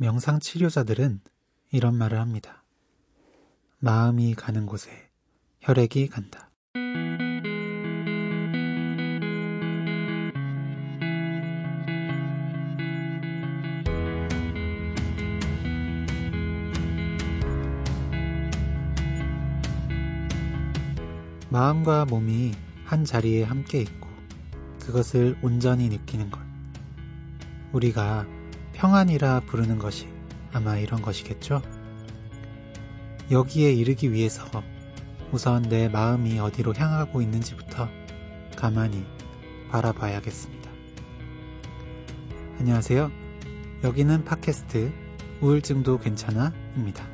명상 치료자들은 이런 말을 합니다. 마음이 가는 곳에 혈액이 간다. 마음과 몸이 한 자리에 함께 있고 그것을 온전히 느끼는 것. 우리가 평안이라 부르는 것이 아마 이런 것이겠죠? 여기에 이르기 위해서 우선 내 마음이 어디로 향하고 있는지부터 가만히 바라봐야겠습니다. 안녕하세요. 여기는 팟캐스트 우울증도 괜찮아? 입니다.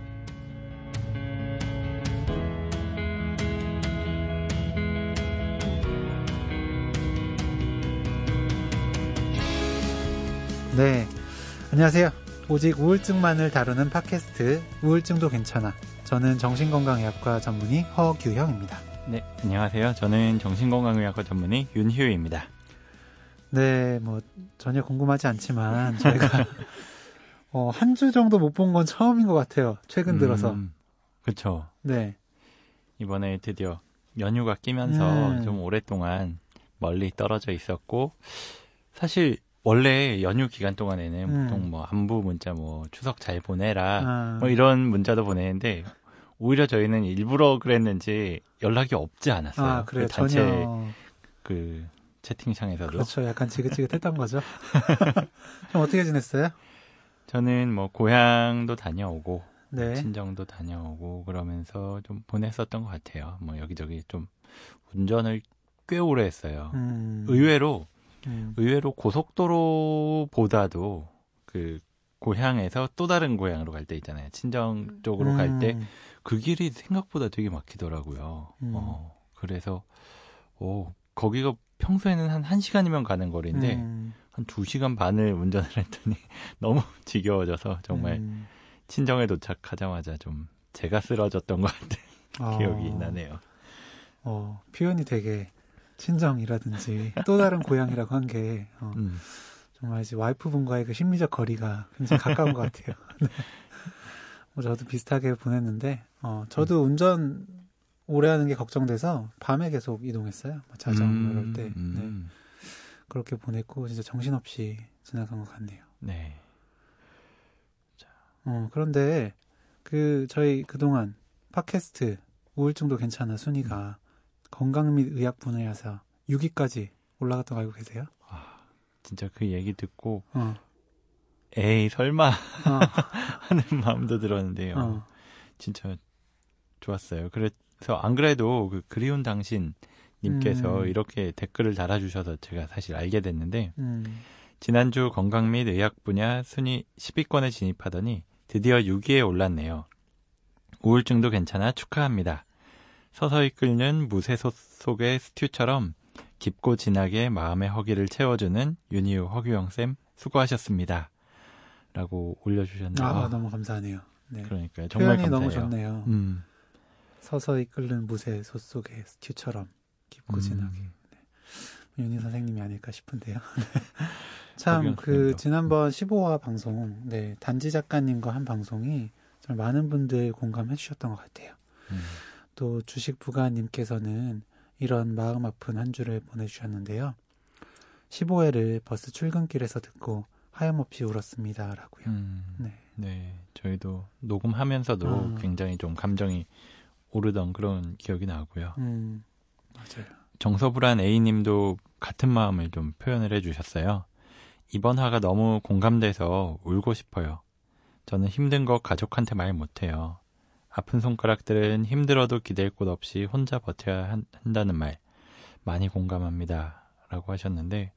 네. 안녕하세요. 오직 우울증만을 다루는 팟캐스트 우울증도 괜찮아. 저는 정신건강의학과 전문의 허규형입니다. 네, 안녕하세요. 저는 정신건강의학과 전문의 윤희우입니다. 네, 뭐 전혀 궁금하지 않지만 저희가 어, 한 주 정도 못 본 건 처음인 것 같아요. 최근 들어서. 음, 그렇죠. 네. 이번에 드디어 연휴가 끼면서 음. 좀 오랫동안 멀리 떨어져 있었고 사실 원래 연휴 기간 동안에는 음. 보통 뭐 안부 문자 뭐 추석 잘 보내라 아, 뭐 이런 문자도 보내는데 오히려 저희는 일부러 그랬는지 연락이 없지 않았어요. 아 그래요. 그 단체 전혀 그 채팅창에서도 그렇죠. 약간 지긋지긋했던 거죠. 좀 어떻게 지냈어요? 저는 뭐 고향도 다녀오고 네. 친정도 다녀오고 그러면서 좀 보냈었던 것 같아요. 뭐 여기저기 좀 운전을 꽤 오래 했어요. 음, 의외로 음, 의외로 고속도로보다도 그 고향에서 또 다른 고향으로 갈 때 있잖아요. 친정 쪽으로 갈때그 음, 길이 생각보다 되게 막히더라고요. 음. 어, 그래서 어, 거기가 평소에는 한 1시간이면 가는 거리인데 음, 한 2시간 반을 운전을 했더니 너무 지겨워져서 정말 음, 친정에 도착하자마자 좀 제가 쓰러졌던 것 같은 어, 기억이 나네요. 어, 표현이 되게 친정이라든지 또 다른 고향이라고 한게 어, 음. 정말 이제 와이프분과의 그 심리적 거리가 굉장히 가까운 것 같아요. 네. 뭐 저도 비슷하게 보냈는데, 어, 저도 운전 오래 하는 게 걱정돼서 밤에 계속 이동했어요. 뭐 자정 뭐 이럴 때. 네. 음. 그렇게 보냈고, 진짜 정신없이 지나간 것 같네요. 네. 어, 그런데 그 저희 그동안 팟캐스트 우울증도 괜찮아 순위가 건강 및 의학 분야에서 6위까지 올라갔다고 알고 계세요? 진짜 그 얘기 듣고 어, 에이 설마 어, 하는 마음도 들었는데요. 어, 진짜 좋았어요. 그래서 안 그래도 그 그리운 당신 님께서 음. 이렇게 댓글을 달아주셔서 제가 사실 알게 됐는데 음, 지난주 건강 및 의학 분야 순위 10위권에 진입하더니 드디어 6위에 올랐네요. 우울증도 괜찮아 축하합니다. 서서히 끓는 무쇠솥 속의 스튜처럼 깊고 진하게 마음의 허기를 채워주는 윤희우 허규영 쌤 수고하셨습니다. 라고 올려주셨는데 아, 아, 너무 감사하네요. 네. 그러니까요. 정말 표현이 감사해요. 너무 좋네요. 음. 서서히 끓는 무쇠 솥 속의 스튜처럼 깊고 진하게. 음. 윤희 선생님이 아닐까 싶은데요. 참, 허경 그, 선생님도. 지난번 15화 방송, 네, 단지 작가님과 한 방송이 정말 많은 분들 공감해 주셨던 것 같아요. 음. 또 주식 부가님께서는 이런 마음 아픈 한 주를 보내주셨는데요. 15회를 버스 출근길에서 듣고 하염없이 울었습니다. 라고요. 음. 네. 네, 저희도 녹음하면서도 아. 굉장히 좀 감정이 오르던 그런 기억이 나고요. 음, 맞아요. 정서불안 A님도 같은 마음을 좀 표현을 해주셨어요. 이번 화가 너무 공감돼서 울고 싶어요. 저는 힘든 거 가족한테 말 못해요. 아픈 손가락들은 힘들어도 기댈 곳 없이 혼자 버텨야 한, 한다는 말 많이 공감합니다. 라고 하셨는데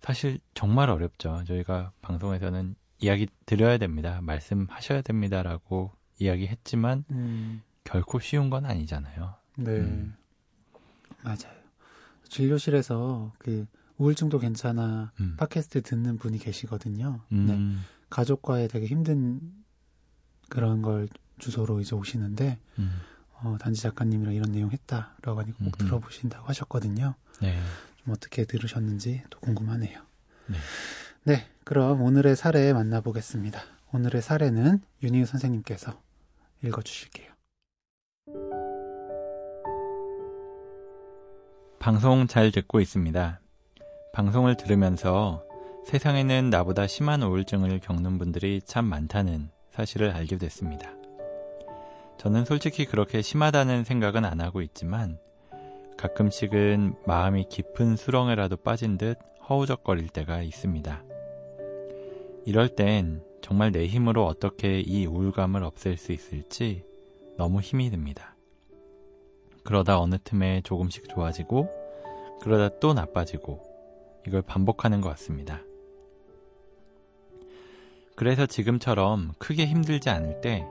사실 정말 어렵죠. 저희가 방송에서는 이야기 드려야 됩니다. 말씀하셔야 됩니다 라고 이야기했지만 음, 결코 쉬운 건 아니잖아요. 네. 음. 맞아요. 진료실에서 그 우울증도 괜찮아 음. 팟캐스트 듣는 분이 계시거든요. 네. 음, 가족과의 되게 힘든 그런 걸 주소로 이제 오시는데 음, 어, 단지 작가님이랑 이런 내용 했다라고 하니까 꼭 음흠. 들어보신다고 하셨거든요. 네. 좀 어떻게 들으셨는지 또 궁금하네요. 네. 네, 그럼 오늘의 사례 만나보겠습니다. 오늘의 사례는 윤희우 선생님께서 읽어주실게요. 방송 잘 듣고 있습니다. 방송을 들으면서 세상에는 나보다 심한 우울증을 겪는 분들이 참 많다는 사실을 알게 됐습니다. 저는 솔직히 그렇게 심하다는 생각은 안 하고 있지만 가끔씩은 마음이 깊은 수렁에라도 빠진 듯 허우적거릴 때가 있습니다. 이럴 땐 정말 내 힘으로 어떻게 이 우울감을 없앨 수 있을지 너무 힘이 듭니다. 그러다 어느 틈에 조금씩 좋아지고 그러다 또 나빠지고 이걸 반복하는 것 같습니다. 그래서 지금처럼 크게 힘들지 않을 때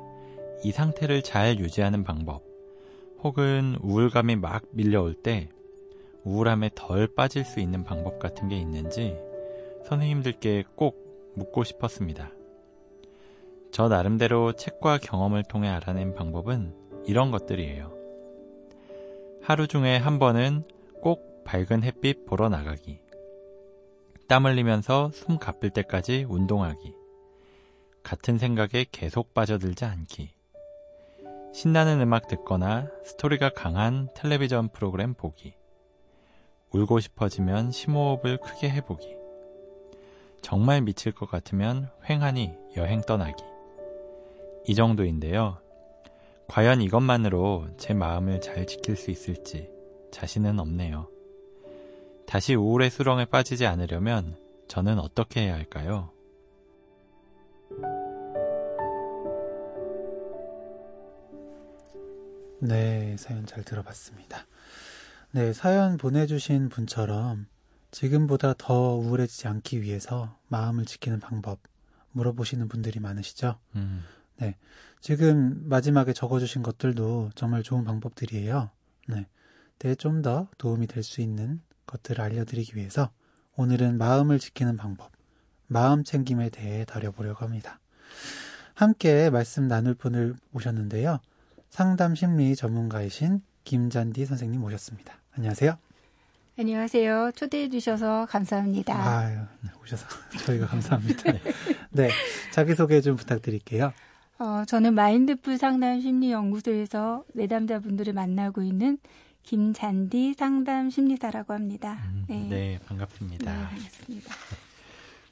이 상태를 잘 유지하는 방법, 혹은 우울감이 막 밀려올 때 우울함에 덜 빠질 수 있는 방법 같은 게 있는지 선생님들께 꼭 묻고 싶었습니다. 저 나름대로 책과 경험을 통해 알아낸 방법은 이런 것들이에요. 하루 중에 한 번은 꼭 밝은 햇빛 보러 나가기. 땀 흘리면서 숨 가쁠 때까지 운동하기. 같은 생각에 계속 빠져들지 않기. 신나는 음악 듣거나 스토리가 강한 텔레비전 프로그램 보기. 울고 싶어지면 심호흡을 크게 해보기. 정말 미칠 것 같으면 횡하니 여행 떠나기. 이 정도인데요. 과연 이것만으로 제 마음을 잘 지킬 수 있을지 자신은 없네요. 다시 우울의 수렁에 빠지지 않으려면 저는 어떻게 해야 할까요? 네, 사연 잘 들어봤습니다. 네, 사연 보내주신 분처럼 지금보다 더 우울해지지 않기 위해서 마음을 지키는 방법 물어보시는 분들이 많으시죠? 음. 네. 지금 마지막에 적어주신 것들도 정말 좋은 방법들이에요. 네. 네, 좀더 도움이 될 수 있는 것들을 알려드리기 위해서 오늘은 마음을 지키는 방법, 마음 챙김에 대해 다뤄보려고 합니다. 함께 말씀 나눌 분을 모셨는데요. 상담 심리 전문가이신 김잔디 선생님 모셨습니다. 안녕하세요. 안녕하세요. 초대해 주셔서 감사합니다. 아유, 네, 오셔서 저희가 감사합니다. 네, 자기소개 좀 부탁드릴게요. 어, 저는 마인드풀 상담 심리 연구소에서 내담자분들을 만나고 있는 김잔디 상담 심리사라고 합니다. 음, 네. 네, 반갑습니다. 네, 반갑습니다.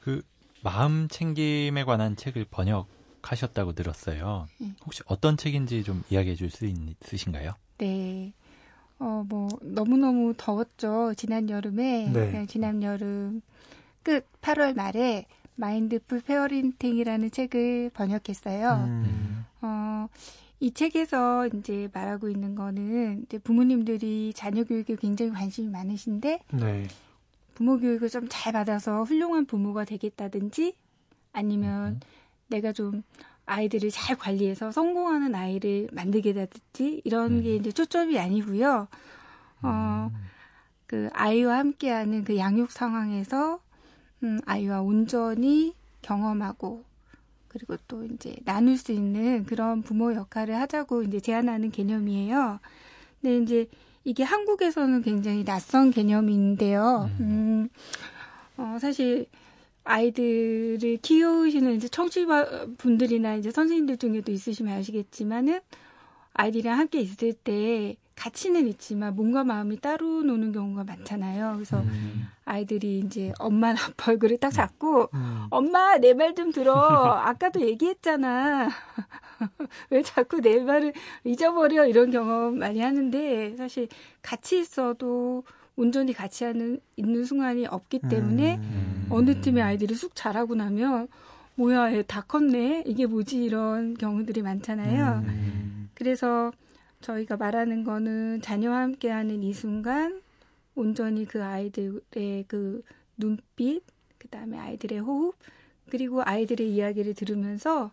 그 마음 챙김에 관한 책을 번역 하셨다고 들었어요. 음. 혹시 어떤 책인지 좀 이야기해 줄 수 있으신가요? 네. 어, 뭐, 너무너무 더웠죠. 지난 여름에. 네. 네, 지난 여름 끝 8월 말에 마인드풀 페어린팅이라는 책을 번역했어요. 음, 어, 이 책에서 이제 말하고 있는 거는 이제 부모님들이 자녀 교육에 굉장히 관심이 많으신데 네. 부모 교육을 좀 잘 받아서 훌륭한 부모가 되겠다든지 아니면 음. 내가 좀 아이들을 잘 관리해서 성공하는 아이를 만들게 되든지 이런 게 음. 이제 초점이 아니고요. 어, 그 아이와 함께하는 그 양육 상황에서 음, 아이와 온전히 경험하고 그리고 또 이제 나눌 수 있는 그런 부모 역할을 하자고 이제 제안하는 개념이에요. 근데 이제 이게 한국에서는 굉장히 낯선 개념인데요. 음, 어, 사실 아이들을 키우시는 이제 청취자분들이나 이제 선생님들 중에도 있으시면 아시겠지만은 아이들이랑 함께 있을 때 같이는 있지만 몸과 마음이 따로 노는 경우가 많잖아요. 그래서 음, 아이들이 이제 엄마 아빠 얼굴을 딱 잡고 음, 엄마 내 말 좀 들어. 아까도 얘기했잖아. 왜 자꾸 내 말을 잊어버려 이런 경험 많이 하는데 사실 같이 있어도 온전히 같이 하는 있는 순간이 없기 때문에 음, 어느 틈에 아이들이 쑥 자라고 나면 뭐야 얘 다 컸네? 이게 뭐지? 이런 경우들이 많잖아요. 음, 그래서 저희가 말하는 거는 자녀와 함께하는 이 순간 온전히 그 아이들의 그 눈빛, 그 다음에 아이들의 호흡, 그리고 아이들의 이야기를 들으면서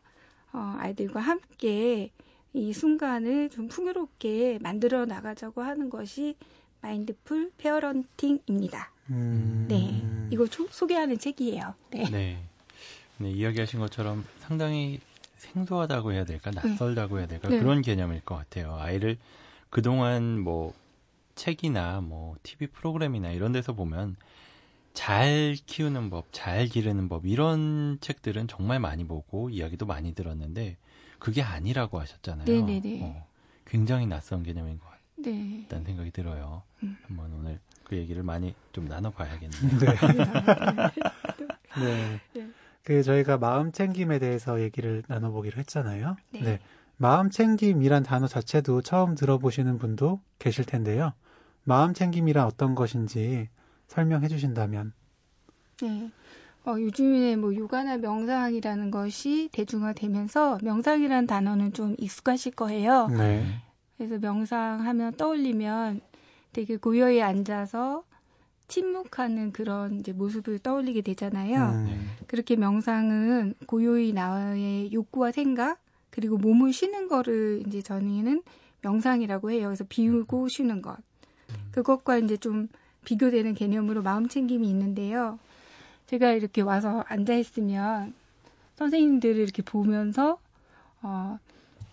어, 아이들과 함께 이 순간을 좀 풍요롭게 만들어 나가자고 하는 것이 마인드풀 페어런팅입니다. 음, 네, 이거 초- 소개하는 책이에요. 네. 네. 네, 이야기하신 것처럼 상당히 생소하다고 해야 될까, 낯설다고 해야 될까 네. 그런 개념일 것 같아요. 아이를 그동안 뭐 책이나 뭐 TV 프로그램이나 이런 데서 보면 잘 키우는 법, 잘 기르는 법 이런 책들은 정말 많이 보고 이야기도 많이 들었는데 그게 아니라고 하셨잖아요. 네네네. 어, 굉장히 낯선 개념인 것 네. 같다는 생각이 들어요. 음. 한번 오늘 그 얘기를 많이 좀 나눠봐야겠네요. 네. 네. 네. 그 저희가 마음 챙김에 대해서 얘기를 나눠보기로 했잖아요. 네. 마음 챙김이란 단어 자체도 처음 들어보시는 분도 계실 텐데요. 마음 챙김이란 어떤 것인지 설명해 주신다면. 네. 어, 요즘에 뭐 요가나 명상이라는 것이 대중화되면서 명상이라는 단어는 좀 익숙하실 거예요. 네. 그래서 명상하면 떠올리면 되게 고요히 앉아서 침묵하는 그런 이제 모습을 떠올리게 되잖아요. 음, 그렇게 명상은 고요히 나의 욕구와 생각 그리고 몸을 쉬는 거를 이제 저희는 명상이라고 해요. 그래서 비우고 쉬는 것. 그것과 이제 좀 비교되는 개념으로 마음 챙김이 있는데요. 제가 이렇게 와서 앉아 있으면 선생님들을 이렇게 보면서 어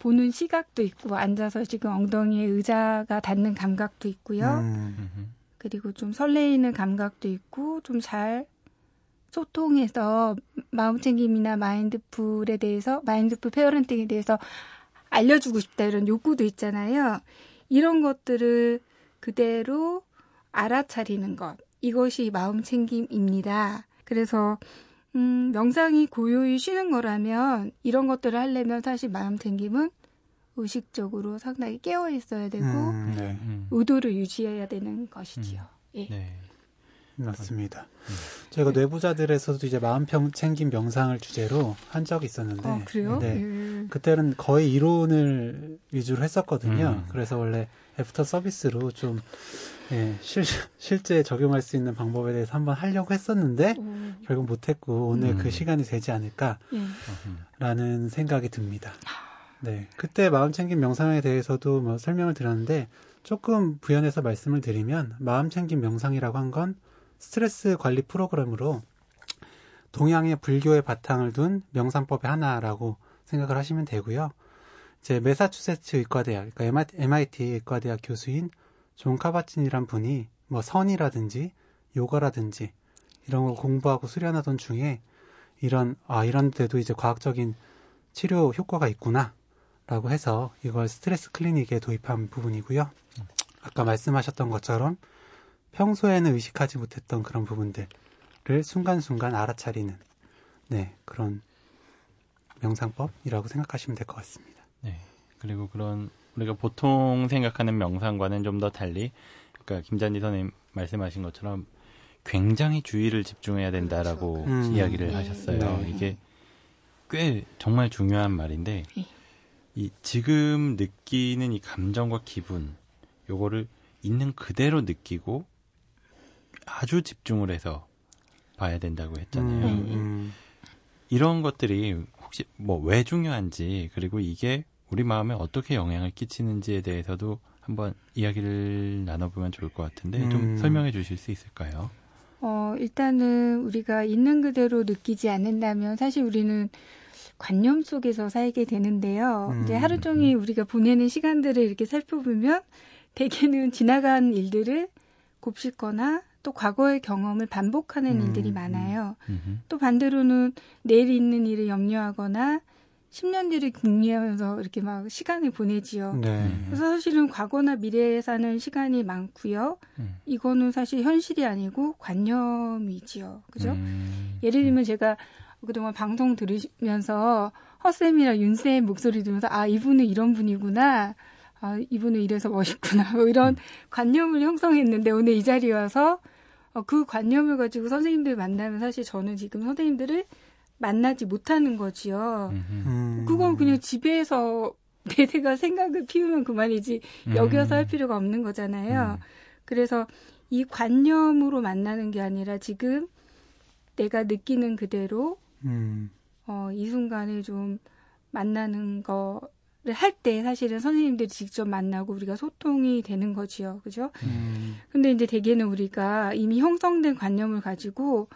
보는 시각도 있고 앉아서 지금 엉덩이에 의자가 닿는 감각도 있고요. 음. 그리고 좀 설레이는 감각도 있고 좀 잘 소통해서 마음챙김이나 마인드풀에 대해서 마인드풀 페어런팅에 대해서 알려주고 싶다 이런 욕구도 있잖아요. 이런 것들을 그대로 알아차리는 것 이것이 마음챙김입니다. 그래서 음, 명상이 고요히 쉬는 거라면 이런 것들을 하려면 사실 마음 챙김은 의식적으로 상당히 깨어 있어야 되고 음, 네. 음. 의도를 유지해야 되는 것이지요. 예. 네. 맞습니다. 저희가 뇌부자들에서도 이제 마음 평 챙김 명상을 주제로 한 적이 있었는데, 어, 그래요? 네. 예. 그때는 거의 이론을 위주로 했었거든요. 음. 그래서 원래 애프터 서비스로 좀 예, 실, 실제 적용할 수 있는 방법에 대해서 한번 하려고 했었는데 오, 결국 못했고 오늘 음. 그 시간이 되지 않을까라는 예. 생각이 듭니다. 네, 그때 마음 챙김 명상에 대해서도 뭐 설명을 드렸는데 조금 부연해서 말씀을 드리면 마음 챙김 명상이라고 한건 스트레스 관리 프로그램으로 동양의 불교의 바탕을 둔 명상법의 하나라고 생각을 하시면 되고요. 이제 메사추세츠 의과대학, 그러니까 MIT 의과대학 교수인 존 카밧진이란 분이 뭐 선이라든지 요가라든지 이런 걸 공부하고 수련하던 중에 이런 아 이런 데도 이제 과학적인 치료 효과가 있구나라고 해서 이걸 스트레스 클리닉에 도입한 부분이고요. 아까 말씀하셨던 것처럼 평소에는 의식하지 못했던 그런 부분들을 순간순간 알아차리는 네 그런 명상법이라고 생각하시면 될 것 같습니다. 네. 그리고 그런 우리가 보통 생각하는 명상과는 좀 더 달리, 그러니까 김잔디 선생님 말씀하신 것처럼 굉장히 주의를 집중해야 된다라고 그렇죠. 음. 이야기를 네. 하셨어요. 네. 이게 꽤 정말 중요한 말인데, 네. 이 지금 느끼는 이 감정과 기분, 요거를 있는 그대로 느끼고 아주 집중을 해서 봐야 된다고 했잖아요. 네. 음, 이런 것들이 혹시 뭐 왜 중요한지 그리고 이게 우리 마음에 어떻게 영향을 끼치는지에 대해서도 한번 이야기를 나눠보면 좋을 것 같은데 좀 음. 설명해 주실 수 있을까요? 어, 일단은 우리가 있는 그대로 느끼지 않는다면 사실 우리는 관념 속에서 살게 되는데요. 음. 이제 하루 종일 우리가 보내는 시간들을 이렇게 살펴보면 대개는 지나간 일들을 곱씹거나 또 과거의 경험을 반복하는 음, 일들이 음. 많아요. 음흠. 또 반대로는 내일 있는 일을 염려하거나 10년 뒤를 궁리하면서 이렇게 막 시간을 보내지요. 네. 그래서 사실은 과거나 미래에 사는 시간이 많고요. 음. 이거는 사실 현실이 아니고 관념이지요. 그죠? 음. 예를 들면 제가 그동안 방송 들으면서 허쌤이랑 윤쌤 목소리 들으면서 아, 이분은 이런 분이구나. 아, 이분은 이래서 멋있구나. 뭐 이런 관념을 형성했는데 오늘 이 자리에 와서 어, 그 관념을 가지고 선생님들 만나면 사실 저는 지금 선생님들을 만나지 못하는 거지요. 음, 그건 그냥 집에서 내가 생각을 피우면 그만이지 여기 와서 할 음. 필요가 없는 거잖아요. 음. 그래서 이 관념으로 만나는 게 아니라 지금 내가 느끼는 그대로 음, 어, 이 순간에 좀 만나는 거를 할 때 사실은 선생님들이 직접 만나고 우리가 소통이 되는 거지요. 그죠? 음, 근데 이제 대개는 우리가 이미 형성된 관념을 가지고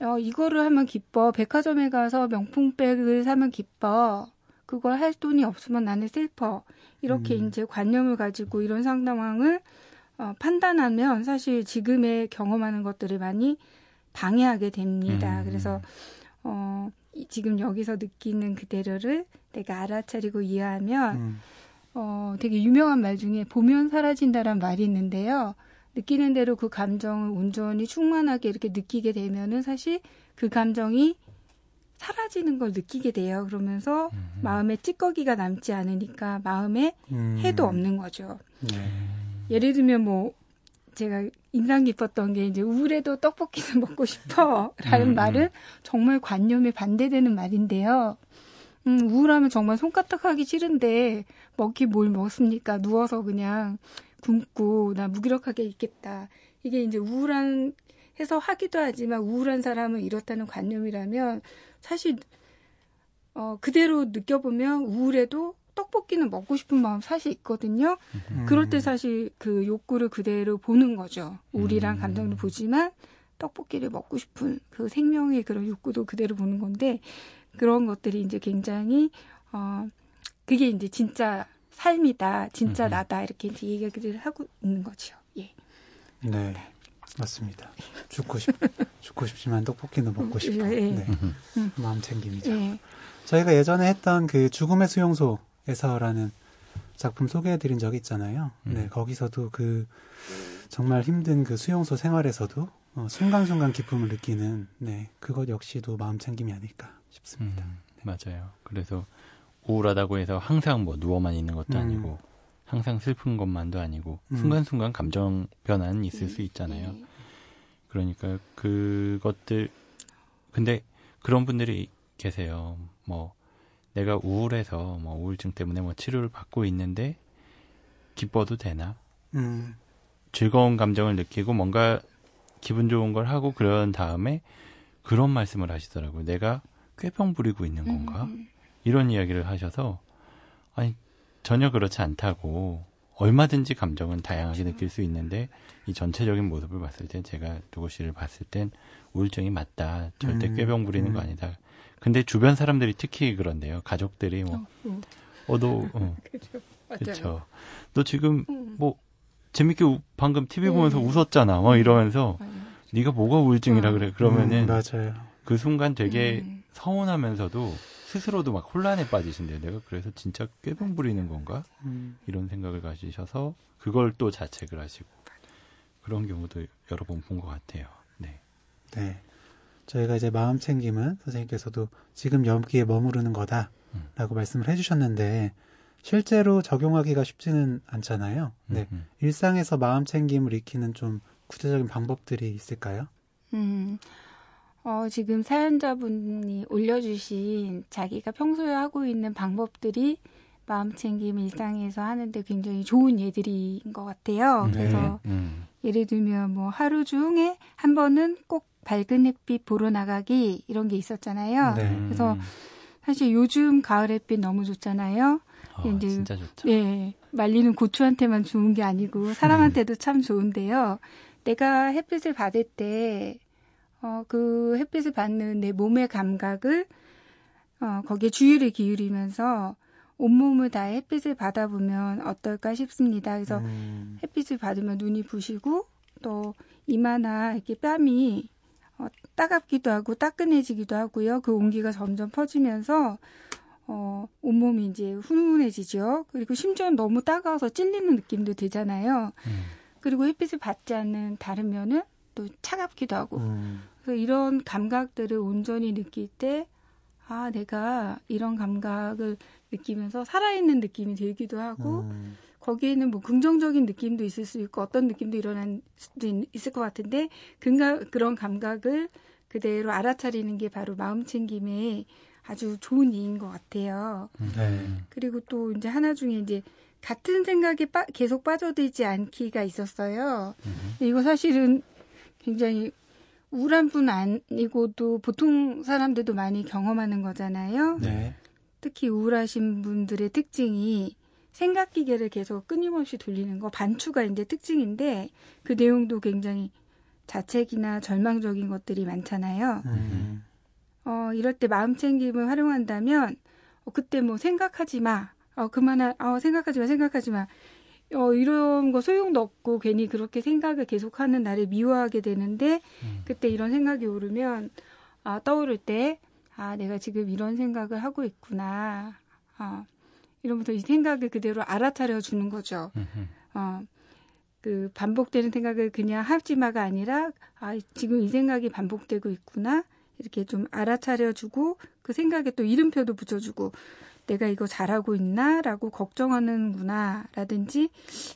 어, 이거를 하면 기뻐. 백화점에 가서 명품백을 사면 기뻐. 그걸 할 돈이 없으면 나는 슬퍼. 이렇게 음. 이제 관념을 가지고 이런 상황을 어, 판단하면 사실 지금의 경험하는 것들을 많이 방해하게 됩니다. 음. 그래서 어, 이- 지금 여기서 느끼는 그대로를 내가 알아차리고 이해하면 음. 어, 되게 유명한 말 중에 보면 사라진다란 말이 있는데요. 느끼는 대로 그 감정을 온전히 충만하게 이렇게 느끼게 되면은 사실 그 감정이 사라지는 걸 느끼게 돼요. 그러면서 음. 마음에 찌꺼기가 남지 않으니까 마음에 음. 해도 없는 거죠. 네. 예를 들면 뭐 제가 인상 깊었던 게 이제 우울해도 떡볶이는 먹고 싶어라는 음, 말은 정말 관념에 반대되는 말인데요. 음, 우울하면 정말 손가락하기 싫은데 먹기 뭘 먹습니까? 누워서 그냥 굶고 나 무기력하게 있겠다. 이게 이제 우울한 해서 하기도 하지만 우울한 사람은 이렇다는 관념이라면 사실 어 그대로 느껴보면 우울해도 떡볶이는 먹고 싶은 마음 사실 있거든요. 음. 그럴 때 사실 그 욕구를 그대로 보는 거죠. 우울이란 음. 감정도 보지만 떡볶이를 먹고 싶은 그 생명의 그런 욕구도 그대로 보는 건데 그런 것들이 이제 굉장히 어 그게 이제 진짜 삶이다, 진짜 음. 나다 이렇게 이제 얘기를 하고 있는 거죠. 예. 네. 맞습니다. 죽고 싶, 죽고 싶지만 떡볶이는 먹고 싶어. 예, 예. 네. 음. 마음 챙김이죠. 예. 저희가 예전에 했던 그 죽음의 수용소에서라는 작품 소개해드린 적이 있잖아요. 음. 네, 거기서도 그 정말 힘든 그 수용소 생활에서도 어, 순간순간 기쁨을 느끼는 네, 그것 역시도 마음 챙김이 아닐까 싶습니다. 음, 맞아요. 그래서 우울하다고 해서 항상 뭐 누워만 있는 것도 음. 아니고 항상 슬픈 것만도 아니고 음. 순간순간 감정 변화는 있을 수 있잖아요. 예. 그러니까 그것들 근데 그런 분들이 계세요. 뭐 내가 우울해서 뭐 우울증 때문에 뭐 치료를 받고 있는데 기뻐도 되나? 음, 즐거운 감정을 느끼고 뭔가 기분 좋은 걸 하고 그런 다음에 그런 말씀을 하시더라고요. 내가 꾀병 부리고 있는 건가? 음, 이런 이야기를 하셔서 아니 전혀 그렇지 않다고 얼마든지 감정은 다양하게 느낄 수 있는데 이 전체적인 모습을 봤을 때 제가 누구 씨를 봤을 땐 우울증이 맞다 절대 음, 꾀병 부리는 거 음. 아니다 근데 주변 사람들이 특히 그런데요 가족들이 어, 어, 뭐어너 어, 그죠. 그쵸 너 지금 음, 뭐 재밌게 우- 방금 TV 네. 보면서 웃었잖아 뭐 이러면서 맞아요. 네가 뭐가 우울증이라 어. 그래 그러면은 음, 맞아요. 그 순간 되게 음. 서운하면서도 스스로도 막 혼란에 빠지신대요. 내가 그래서 진짜 꾀병 부리는 건가? 음, 이런 생각을 가지셔서 그걸 또 자책을 하시고 그런 경우도 여러 번 본 것 같아요. 네. 네. 저희가 이제 마음 챙김은 선생님께서도 지금 여기에 머무르는 거다라고 말씀을 해주셨는데 실제로 적용하기가 쉽지는 않잖아요. 네. 음, 일상에서 마음 챙김을 익히는 좀 구체적인 방법들이 있을까요? 음, 어, 지금 사연자분이 올려주신 자기가 평소에 하고 있는 방법들이 마음 챙김 일상에서 하는데 굉장히 좋은 예들인 것 같아요. 네. 그래서 음, 예를 들면 뭐 하루 중에 한 번은 꼭 밝은 햇빛 보러 나가기 이런 게 있었잖아요. 네. 음. 그래서 사실 요즘 가을 햇빛 너무 좋잖아요. 어, 이제 진짜 좋죠. 네, 말리는 고추한테만 좋은 게 아니고 사람한테도 참 좋은데요. 내가 햇빛을 받을 때, 어, 그 햇빛을 받는 내 몸의 감각을, 어, 거기에 주의를 기울이면서 온몸을 다 햇빛을 받아보면 어떨까 싶습니다. 그래서 음, 햇빛을 받으면 눈이 부시고 또 이마나 이렇게 뺨이 어, 따갑기도 하고 따끈해지기도 하고요. 그 온기가 점점 퍼지면서 어, 온몸이 이제 훈훈해지죠. 그리고 심지어 너무 따가워서 찔리는 느낌도 들잖아요. 음, 그리고 햇빛을 받지 않는 다른 면은 또 차갑기도 하고. 음, 그래서 이런 감각들을 온전히 느낄 때, 아, 내가 이런 감각을 느끼면서 살아있는 느낌이 들기도 하고, 음, 거기에는 뭐 긍정적인 느낌도 있을 수 있고 어떤 느낌도 일어날 수도 있, 을 것 같은데 그런 감각을 그대로 알아차리는 게 바로 마음 챙김의 아주 좋은 이인 것 같아요. 음, 네. 음, 그리고 또 이제 하나 중에 이제 같은 생각에 빠, 계속 빠져들지 않기가 있었어요. 음, 이거 사실은 굉장히 우울한 분 아니고도 보통 사람들도 많이 경험하는 거잖아요. 네. 특히 우울하신 분들의 특징이 생각 기계를 계속 끊임없이 돌리는 거 반추가 이제 특징인데 그 내용도 굉장히 자책이나 절망적인 것들이 많잖아요. 음, 어, 이럴 때 마음 챙김을 활용한다면 어, 그때 뭐 생각하지 마. 어, 그만하, 어, 생각하지 마, 생각하지 마. 어, 이런 거 소용도 없고 괜히 그렇게 생각을 계속하는 나를 미워하게 되는데 음. 그때 이런 생각이 오르면 아, 떠오를 때 아, 내가 지금 이런 생각을 하고 있구나. 어, 이러면서 이 생각을 그대로 알아차려 주는 거죠. 음흠. 어, 그 반복되는 생각을 그냥 하지마가 아니라 아, 지금 이 생각이 반복되고 있구나. 이렇게 좀 알아차려 주고 그 생각에 또 이름표도 붙여주고 내가 이거 잘하고 있나 라고 걱정하는구나. 라든지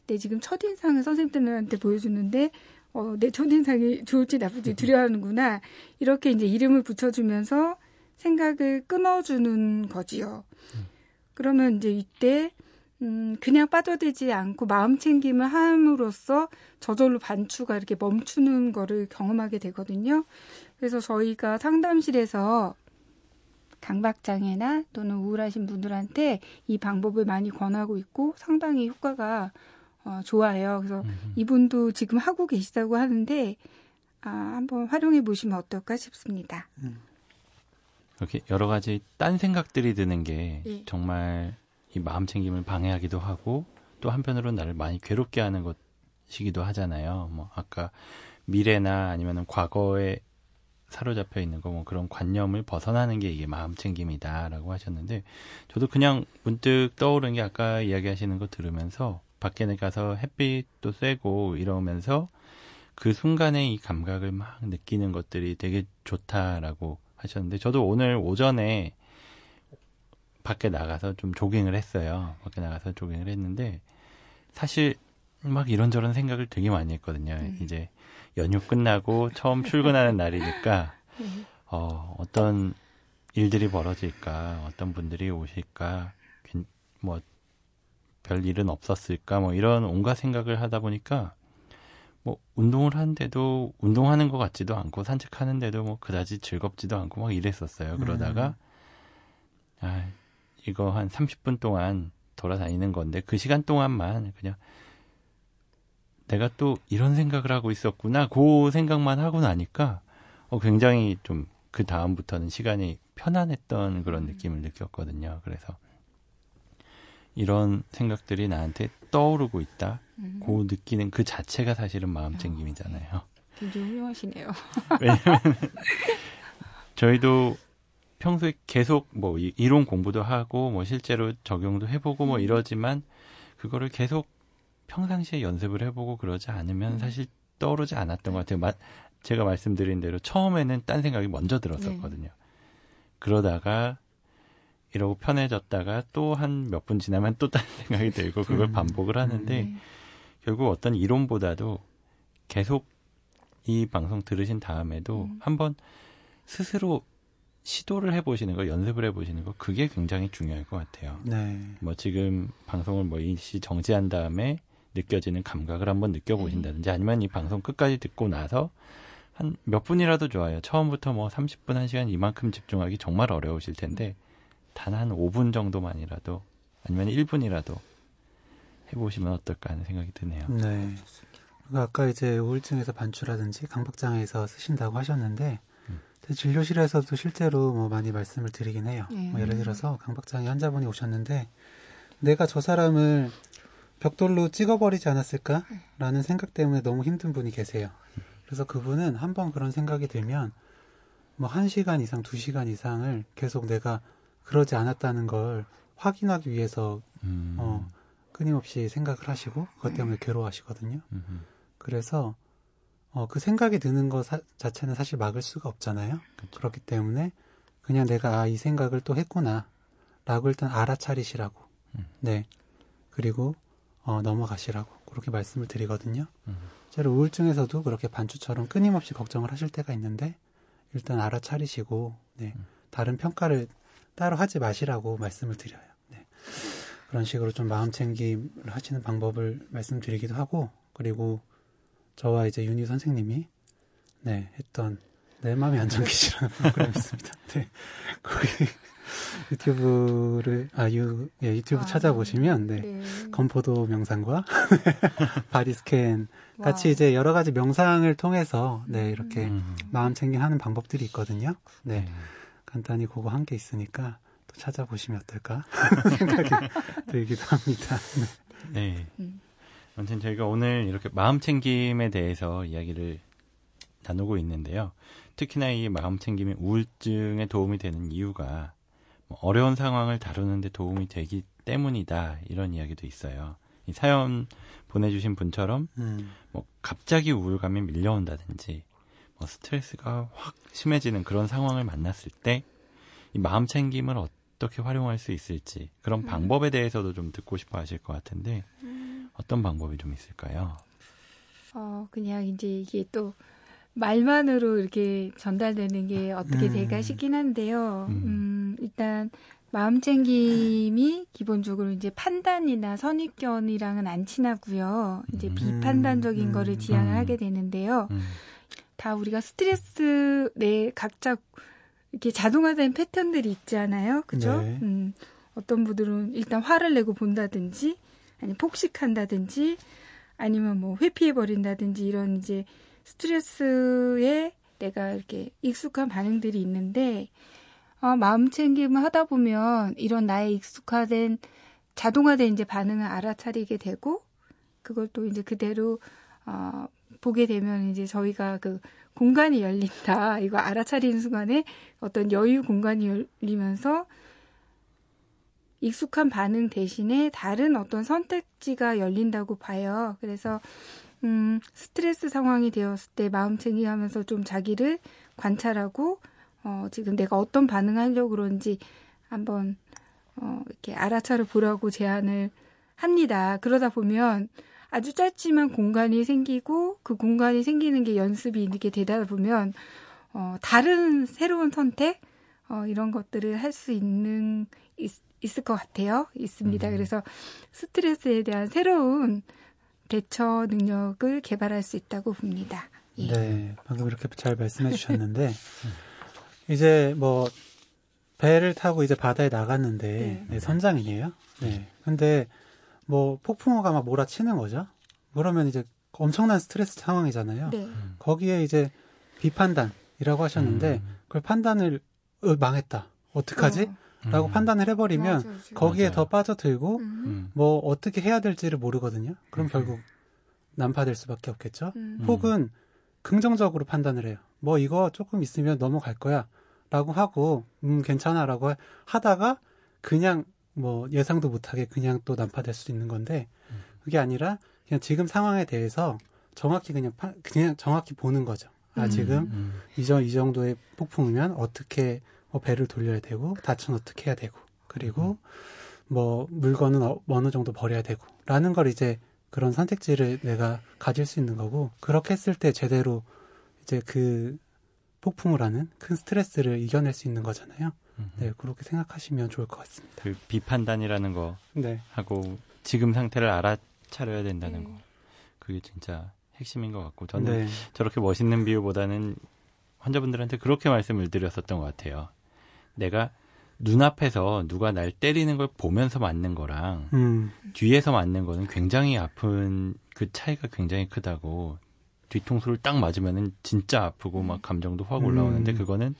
내 지금 첫인상을 선생님들한테 보여주는데 어, 내 첫인상이 좋을지 나쁠지 두려워하는구나. 이렇게 이제 이름을 붙여주면서 생각을 끊어주는 거지요. 그러면 이제 이때 음, 그냥 빠져들지 않고 마음 챙김을 함으로써 저절로 반추가 이렇게 멈추는 거를 경험하게 되거든요. 그래서 저희가 상담실에서 강박장애나 또는 우울하신 분들한테 이 방법을 많이 권하고 있고 상당히 효과가 어, 좋아요. 그래서 음흠. 이분도 지금 하고 계시다고 하는데 아, 한번 활용해 보시면 어떨까 싶습니다. 이렇게 여러 가지 딴 생각들이 드는 게 예. 정말 이 마음 챙김을 방해하기도 하고 또 한편으로 나를 많이 괴롭게 하는 것이기도 하잖아요. 뭐 아까 미래나 아니면은 과거에 사로잡혀 있는 거 뭐 그런 관념을 벗어나는 게 이게 마음 챙김이다라고 하셨는데 저도 그냥 문득 떠오른 게 아까 이야기하시는 거 들으면서 밖에 나가서 햇빛도 쐬고 이러면서 그 순간에 이 감각을 막 느끼는 것들이 되게 좋다라고 하셨는데 저도 오늘 오전에 밖에 나가서 좀 조깅을 했어요. 밖에 나가서 조깅을 했는데 사실 막 이런저런 생각을 되게 많이 했거든요. 음. 이제 연휴 끝나고 처음 출근하는 날이니까 어, 어떤 일들이 벌어질까, 어떤 분들이 오실까, 괜- 뭐, 별 일은 없었을까, 뭐, 이런 온갖 생각을 하다 보니까, 뭐, 운동을 하는데도, 운동하는 것 같지도 않고, 산책하는데도 뭐, 그다지 즐겁지도 않고, 막 이랬었어요. 그러다가, 아, 이거 한 30분 동안 돌아다니는 건데, 그 시간 동안만 그냥, 내가 또 이런 생각을 하고 있었구나, 그 생각만 하고 나니까, 어, 굉장히 좀 그 다음부터는 시간이 편안했던 그런 느낌을 느꼈거든요. 그래서 이런 생각들이 나한테 떠오르고 있다. 음, 그 느끼는 그 자체가 사실은 마음 챙김이잖아요. 굉장히 훌륭하시네요. 왜냐면 저희도 평소에 계속 뭐 이- 이론 공부도 하고 뭐 실제로 적용도 해보고 뭐 이러지만 그거를 계속 평상시에 연습을 해보고 그러지 않으면 음. 사실 떠오르지 않았던 것 같아요. 마- 제가 말씀드린 대로 처음에는 딴 생각이 먼저 들었었거든요. 그러다가 이러고 편해졌다가 또 한 몇 분 지나면 또딴 생각이 들고 그걸 음. 반복을 하는데 네. 결국 어떤 이론보다도 계속 이 방송 들으신 다음에도 음. 한번 스스로 시도를 해보시는 거, 연습을 해보시는 거, 그게 굉장히 중요할 것 같아요. 네. 뭐 지금 방송을 뭐 일시 정지한 다음에 느껴지는 감각을 한번 느껴보신다든지 아니면 이 방송 끝까지 듣고 나서 한 몇 분이라도 좋아요. 처음부터 뭐 30분, 1시간 이만큼 집중하기 정말 어려우실 텐데 단 한 5분 정도만이라도 아니면 1분이라도 해보시면 어떨까 하는 생각이 드네요. 네. 그리고 아까 이제 우울증에서 반추라든지 강박장애에서 쓰신다고 하셨는데 음. 제 진료실에서도 실제로 뭐 많이 말씀을 드리긴 해요. 네. 뭐 예를 들어서 강박장애 환자분이 오셨는데 내가 저 사람을 벽돌로 찍어버리지 않았을까라는 생각 때문에 너무 힘든 분이 계세요. 그래서 그분은 한번 그런 생각이 들면 뭐한 시간 이상, 두 시간 이상을 계속 내가 그러지 않았다는 걸 확인하기 위해서 음, 어, 끊임없이 생각을 하시고 그것 네. 때문에 괴로워하시거든요. 음, 그래서 어, 그 생각이 드는 것 사- 자체는 사실 막을 수가 없잖아요. 그쵸. 그렇기 때문에 그냥 내가 아, 이 생각을 또 했구나 라고 일단 알아차리시라고 음. 네 그리고 어, 넘어가시라고 그렇게 말씀을 드리거든요. 음. 실제로 우울증에서도 그렇게 반주처럼 끊임없이 걱정을 하실 때가 있는데 일단 알아차리시고 네, 음. 다른 평가를 따로 하지 마시라고 말씀을 드려요. 네. 그런 식으로 좀 마음 챙김을 하시는 방법을 말씀드리기도 하고 그리고 저와 이제 윤희 선생님이 네 했던 내 마음의 안전기지라는 프로그램이 있습니다. 네 거기 유튜브를 아유 예, 유튜브 아, 찾아보시면 네, 네. 건포도 명상과 body scan 같이 와. 이제 여러 가지 명상을 통해서 네 이렇게 음. 마음 챙김 하는 방법들이 있거든요. 네 네. 간단히 그거 한개 있으니까 또 찾아보시면 어떨까 생각이 들기도 합니다. 네. 음. 아무튼 저희가 오늘 이렇게 마음 챙김에 대해서 이야기를 나누고 있는데요. 특히나 이 마음 챙김이 우울증에 도움이 되는 이유가 뭐 어려운 상황을 다루는데 도움이 되기 때문이다 이런 이야기도 있어요. 이 사연 보내주신 분처럼 음. 뭐 갑자기 우울감이 밀려온다든지 뭐 스트레스가 확 심해지는 그런 상황을 만났을 때 이 마음 챙김을 어떻게 활용할 수 있을지 그런 음. 방법에 대해서도 좀 듣고 싶어 하실 것 같은데 음. 어떤 방법이 좀 있을까요? 어, 그냥 이제 이게 또 말만으로 이렇게 전달되는 게 어떻게 음. 될까 싶긴 한데요. 음. 음, 일단 마음 챙김이 기본적으로 이제 판단이나 선입견이랑은 안 친하고요. 이제 음. 비판단적인 음. 거를 지향을 음. 하게 되는데요. 음, 다 우리가 스트레스 내 각자 이렇게 자동화된 패턴들이 있잖아요. 그죠? 네. 음, 어떤 분들은 일단 화를 내고 본다든지 아니 폭식한다든지 아니면 뭐 회피해 버린다든지 이런 이제 스트레스에 내가 이렇게 익숙한 반응들이 있는데 어, 마음 챙김을 하다 보면 이런 나의 익숙화된 자동화된 이제 반응을 알아차리게 되고 그걸 또 이제 그대로 어, 보게 되면 이제 저희가 그 공간이 열린다 이거 알아차리는 순간에 어떤 여유 공간이 열리면서 익숙한 반응 대신에 다른 어떤 선택지가 열린다고 봐요. 그래서 음, 스트레스 상황이 되었을 때 마음 챙김하면서 좀 자기를 관찰하고 어, 지금 내가 어떤 반응하려고 그런지 한번 어, 이렇게 알아차려 보라고 제안을 합니다. 그러다 보면 아주 짧지만 공간이 생기고 그 공간이 생기는 게 연습이 이렇게 되다 보면 어, 다른 새로운 선택 어, 이런 것들을 할 수 있는 있, 있을 것 같아요. 있습니다. 음. 그래서 스트레스에 대한 새로운 대처 능력을 개발할 수 있다고 봅니다. 예. 네, 방금 이렇게 잘 말씀해 주셨는데, 이제 뭐, 배를 타고 이제 바다에 나갔는데, 네. 네, 선장이에요. 네. 근데, 뭐, 폭풍우가 막 몰아치는 거죠. 그러면 이제 엄청난 스트레스 상황이잖아요. 네. 거기에 이제 비판단이라고 하셨는데, 음, 그걸 판단을, 어, 망했다. 어떡하지? 어, 라고 음, 판단을 해버리면, 맞아, 맞아. 거기에 맞아요. 더 빠져들고, 음, 음, 뭐, 어떻게 해야 될지를 모르거든요. 그럼 음. 결국 난파될 수밖에 없겠죠. 음, 음. 혹은 긍정적으로 판단을 해요. 뭐 이거 조금 있으면 넘어갈 거야. 라고 하고, 음, 괜찮아. 라고 하- 하다가 그냥 뭐 예상도 못하게 그냥 또 난파될 수 있는 건데, 음. 그게 아니라 그냥 지금 상황에 대해서 정확히 그냥, 파- 그냥 정확히 보는 거죠. 아, 음. 지금 음, 이, 정, 이 정도의 폭풍이면 어떻게 뭐 배를 돌려야 되고, 닻은 어떻게 해야 되고, 그리고 뭐 물건은 어, 어느 정도 버려야 되고, 라는 걸 이제 그런 선택지를 내가 가질 수 있는 거고, 그렇게 했을 때 제대로 이제 그 폭풍을 하는 큰 스트레스를 이겨낼 수 있는 거잖아요. 음. 네, 그렇게 생각하시면 좋을 것 같습니다. 그 비판단이라는 거 네. 하고 지금 상태를 알아차려야 된다는 네. 거 그게 진짜 핵심인 것 같고 저는 네. 저렇게 멋있는 비유보다는 환자분들한테 그렇게 말씀을 드렸었던 것 같아요. 내가 눈앞에서 누가 날 때리는 걸 보면서 맞는 거랑 음, 뒤에서 맞는 거는 굉장히 아픈 그 차이가 굉장히 크다고 뒤통수를 딱 맞으면은 진짜 아프고 막 감정도 확 올라오는데 음. 그거는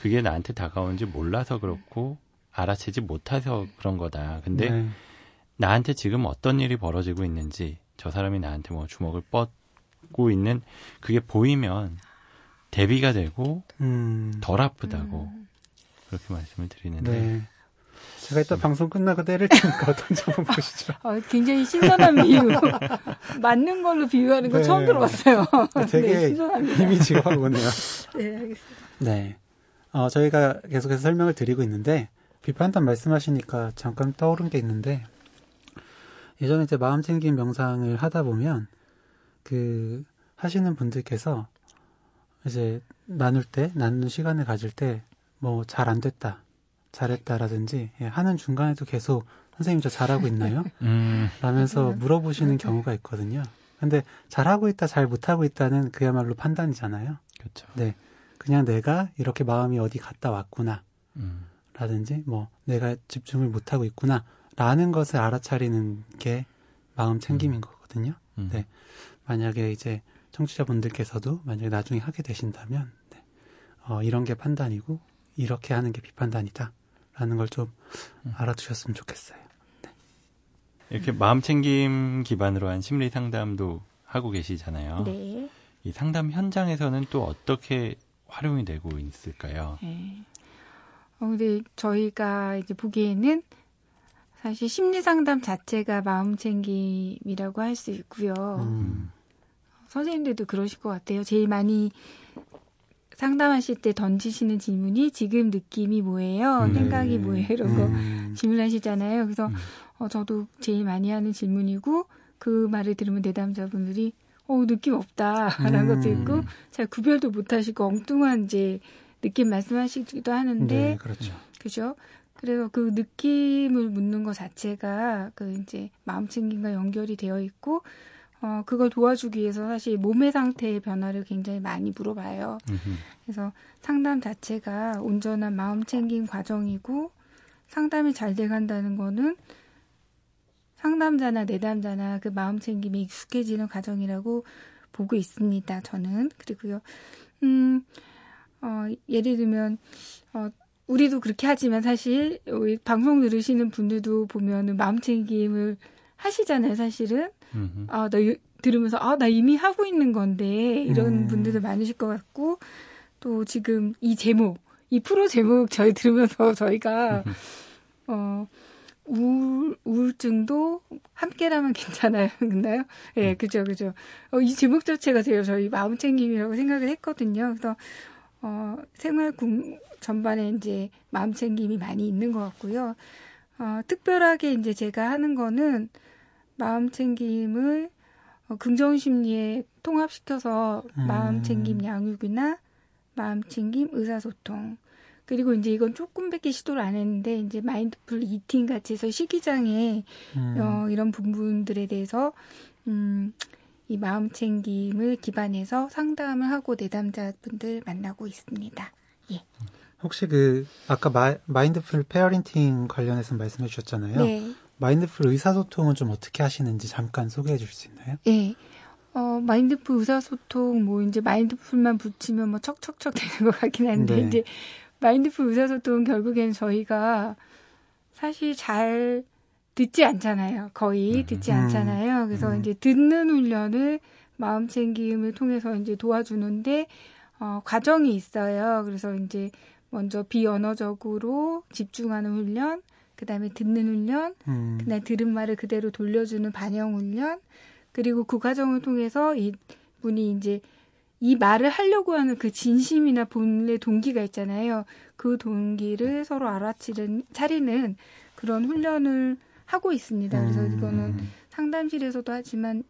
그게 나한테 다가오는지 몰라서 그렇고 알아채지 못해서 그런 거다. 근데 네. 나한테 지금 어떤 일이 벌어지고 있는지 저 사람이 나한테 뭐 주먹을 뻗고 있는 그게 보이면 대비가 되고 음, 덜 아프다고 음. 그렇게 말씀을 드리는데 네. 제가 이따 방송 끝나고 때릴 테니까 어떤지 한번 보시죠. 어, 굉장히 신선한 비유. 맞는 걸로 비유하는 거 네. 처음 들어봤어요. 되게 네, 신선합니다. 이미지가 확 오네요. 네, 알겠습니다. 네. 어, 저희가 계속해서 설명을 드리고 있는데, 비판단 말씀하시니까 잠깐 떠오른 게 있는데, 예전에 이제 마음 챙김 명상을 하다 보면, 그, 하시는 분들께서, 이제 나눌 때, 나누는 시간을 가질 때, 뭐, 잘 안 됐다, 잘했다라든지, 예, 하는 중간에도 계속, 선생님 저 잘하고 있나요? 음, 라면서 맞아요. 물어보시는 경우가 있거든요. 근데 잘하고 있다, 잘 못하고 있다는 그야말로 판단이잖아요. 그렇죠. 네. 그냥 내가 이렇게 마음이 어디 갔다 왔구나. 음, 라든지, 뭐, 내가 집중을 못 하고 있구나. 라는 것을 알아차리는 게 마음 챙김인 거거든요. 음. 네. 만약에 이제 청취자분들께서도 만약에 나중에 하게 되신다면, 네. 어, 이런 게 판단이고, 이렇게 하는 게 비판단이다. 라는 걸좀 음. 알아두셨으면 좋겠어요. 네. 이렇게 마음 챙김 기반으로 한 심리 상담도 하고 계시잖아요. 네. 이 상담 현장에서는 또 어떻게 활용이 되고 있을까요? 네. 어, 근데 저희가 이제 보기에는 사실 심리 상담 자체가 마음 챙김이라고 할 수 있고요. 음. 선생님들도 그러실 것 같아요. 제일 많이 상담하실 때 던지시는 질문이 지금 느낌이 뭐예요? 음. 생각이 뭐예요? 거 음. 질문하시잖아요. 그래서 음. 어, 저도 제일 많이 하는 질문이고 그 말을 들으면 내담자분들이 어 느낌 없다라는 음. 것도 있고 잘 구별도 못 하시고 엉뚱한 이제 느낌 말씀하시기도 하는데 네, 그렇죠. 그죠? 그래서 그 느낌을 묻는 것 자체가 그 이제 마음 챙김과 연결이 되어 있고 어 그걸 도와주기 위해서 사실 몸의 상태의 변화를 굉장히 많이 물어봐요. 그래서 상담 자체가 온전한 마음 챙김 과정이고 상담이 잘 돼간다는 거는 상담자나 내담자나 그 마음 챙김이 익숙해지는 과정이라고 보고 있습니다. 저는 그리고요. 음, 어, 예를 들면 어, 우리도 그렇게 하지만 사실 방송 들으시는 분들도 보면은 마음 챙김을 하시잖아요. 사실은 음흠. 아, 나 이- 들으면서 아, 나 이미 하고 있는 건데 이런 음. 분들도 많으실 것 같고 또 지금 이 제목, 이 프로 제목 저희 들으면서 저희가 어 우울, 우울증도 함께라면 괜찮아요. 근데요? 예, 그죠, 그죠. 어, 이 제목 자체가 제가 저희 마음 챙김이라고 생각을 했거든요. 그래서, 어, 생활 군 전반에 이제 마음 챙김이 많이 있는 것 같고요. 어, 특별하게 이제 제가 하는 거는 마음 챙김을 어, 긍정 심리에 통합시켜서 음. 마음 챙김 양육이나 마음 챙김 의사소통 그리고 이제 이건 조금밖에 시도를 안 했는데 이제 마인드풀 이팅 같이 해서 식이장애 음. 어, 이런 부분들에 대해서 음, 이 마음 챙김을 기반해서 상담을 하고 내담자분들 만나고 있습니다. 예. 혹시 그 아까 마, 마인드풀 페어린팅 관련해서 말씀해 주셨잖아요. 네. 마인드풀 의사소통은 좀 어떻게 하시는지 잠깐 소개해 주실 수 있나요? 예. 어, 마인드풀 의사소통, 뭐, 이제 마인드풀만 붙이면 뭐 척척척 되는 것 같긴 한데, 네. 이제 마인드풀 의사소통은 결국엔 저희가 사실 잘 듣지 않잖아요. 거의 음. 듣지 음. 않잖아요. 그래서 음. 이제 듣는 훈련을 마음 챙김을 통해서 이제 도와주는데, 어, 과정이 있어요. 그래서 이제 먼저 비언어적으로 집중하는 훈련, 그 다음에 듣는 훈련, 음. 그날 들은 말을 그대로 돌려주는 반영 훈련 그리고 그 과정을 통해서 이 분이 이제 이 말을 하려고 하는 그 진심이나 본래 동기가 있잖아요. 그 동기를 서로 알아차리는 차리는 그런 훈련을 하고 있습니다. 그래서 음. 이거는 상담실에서도 하지만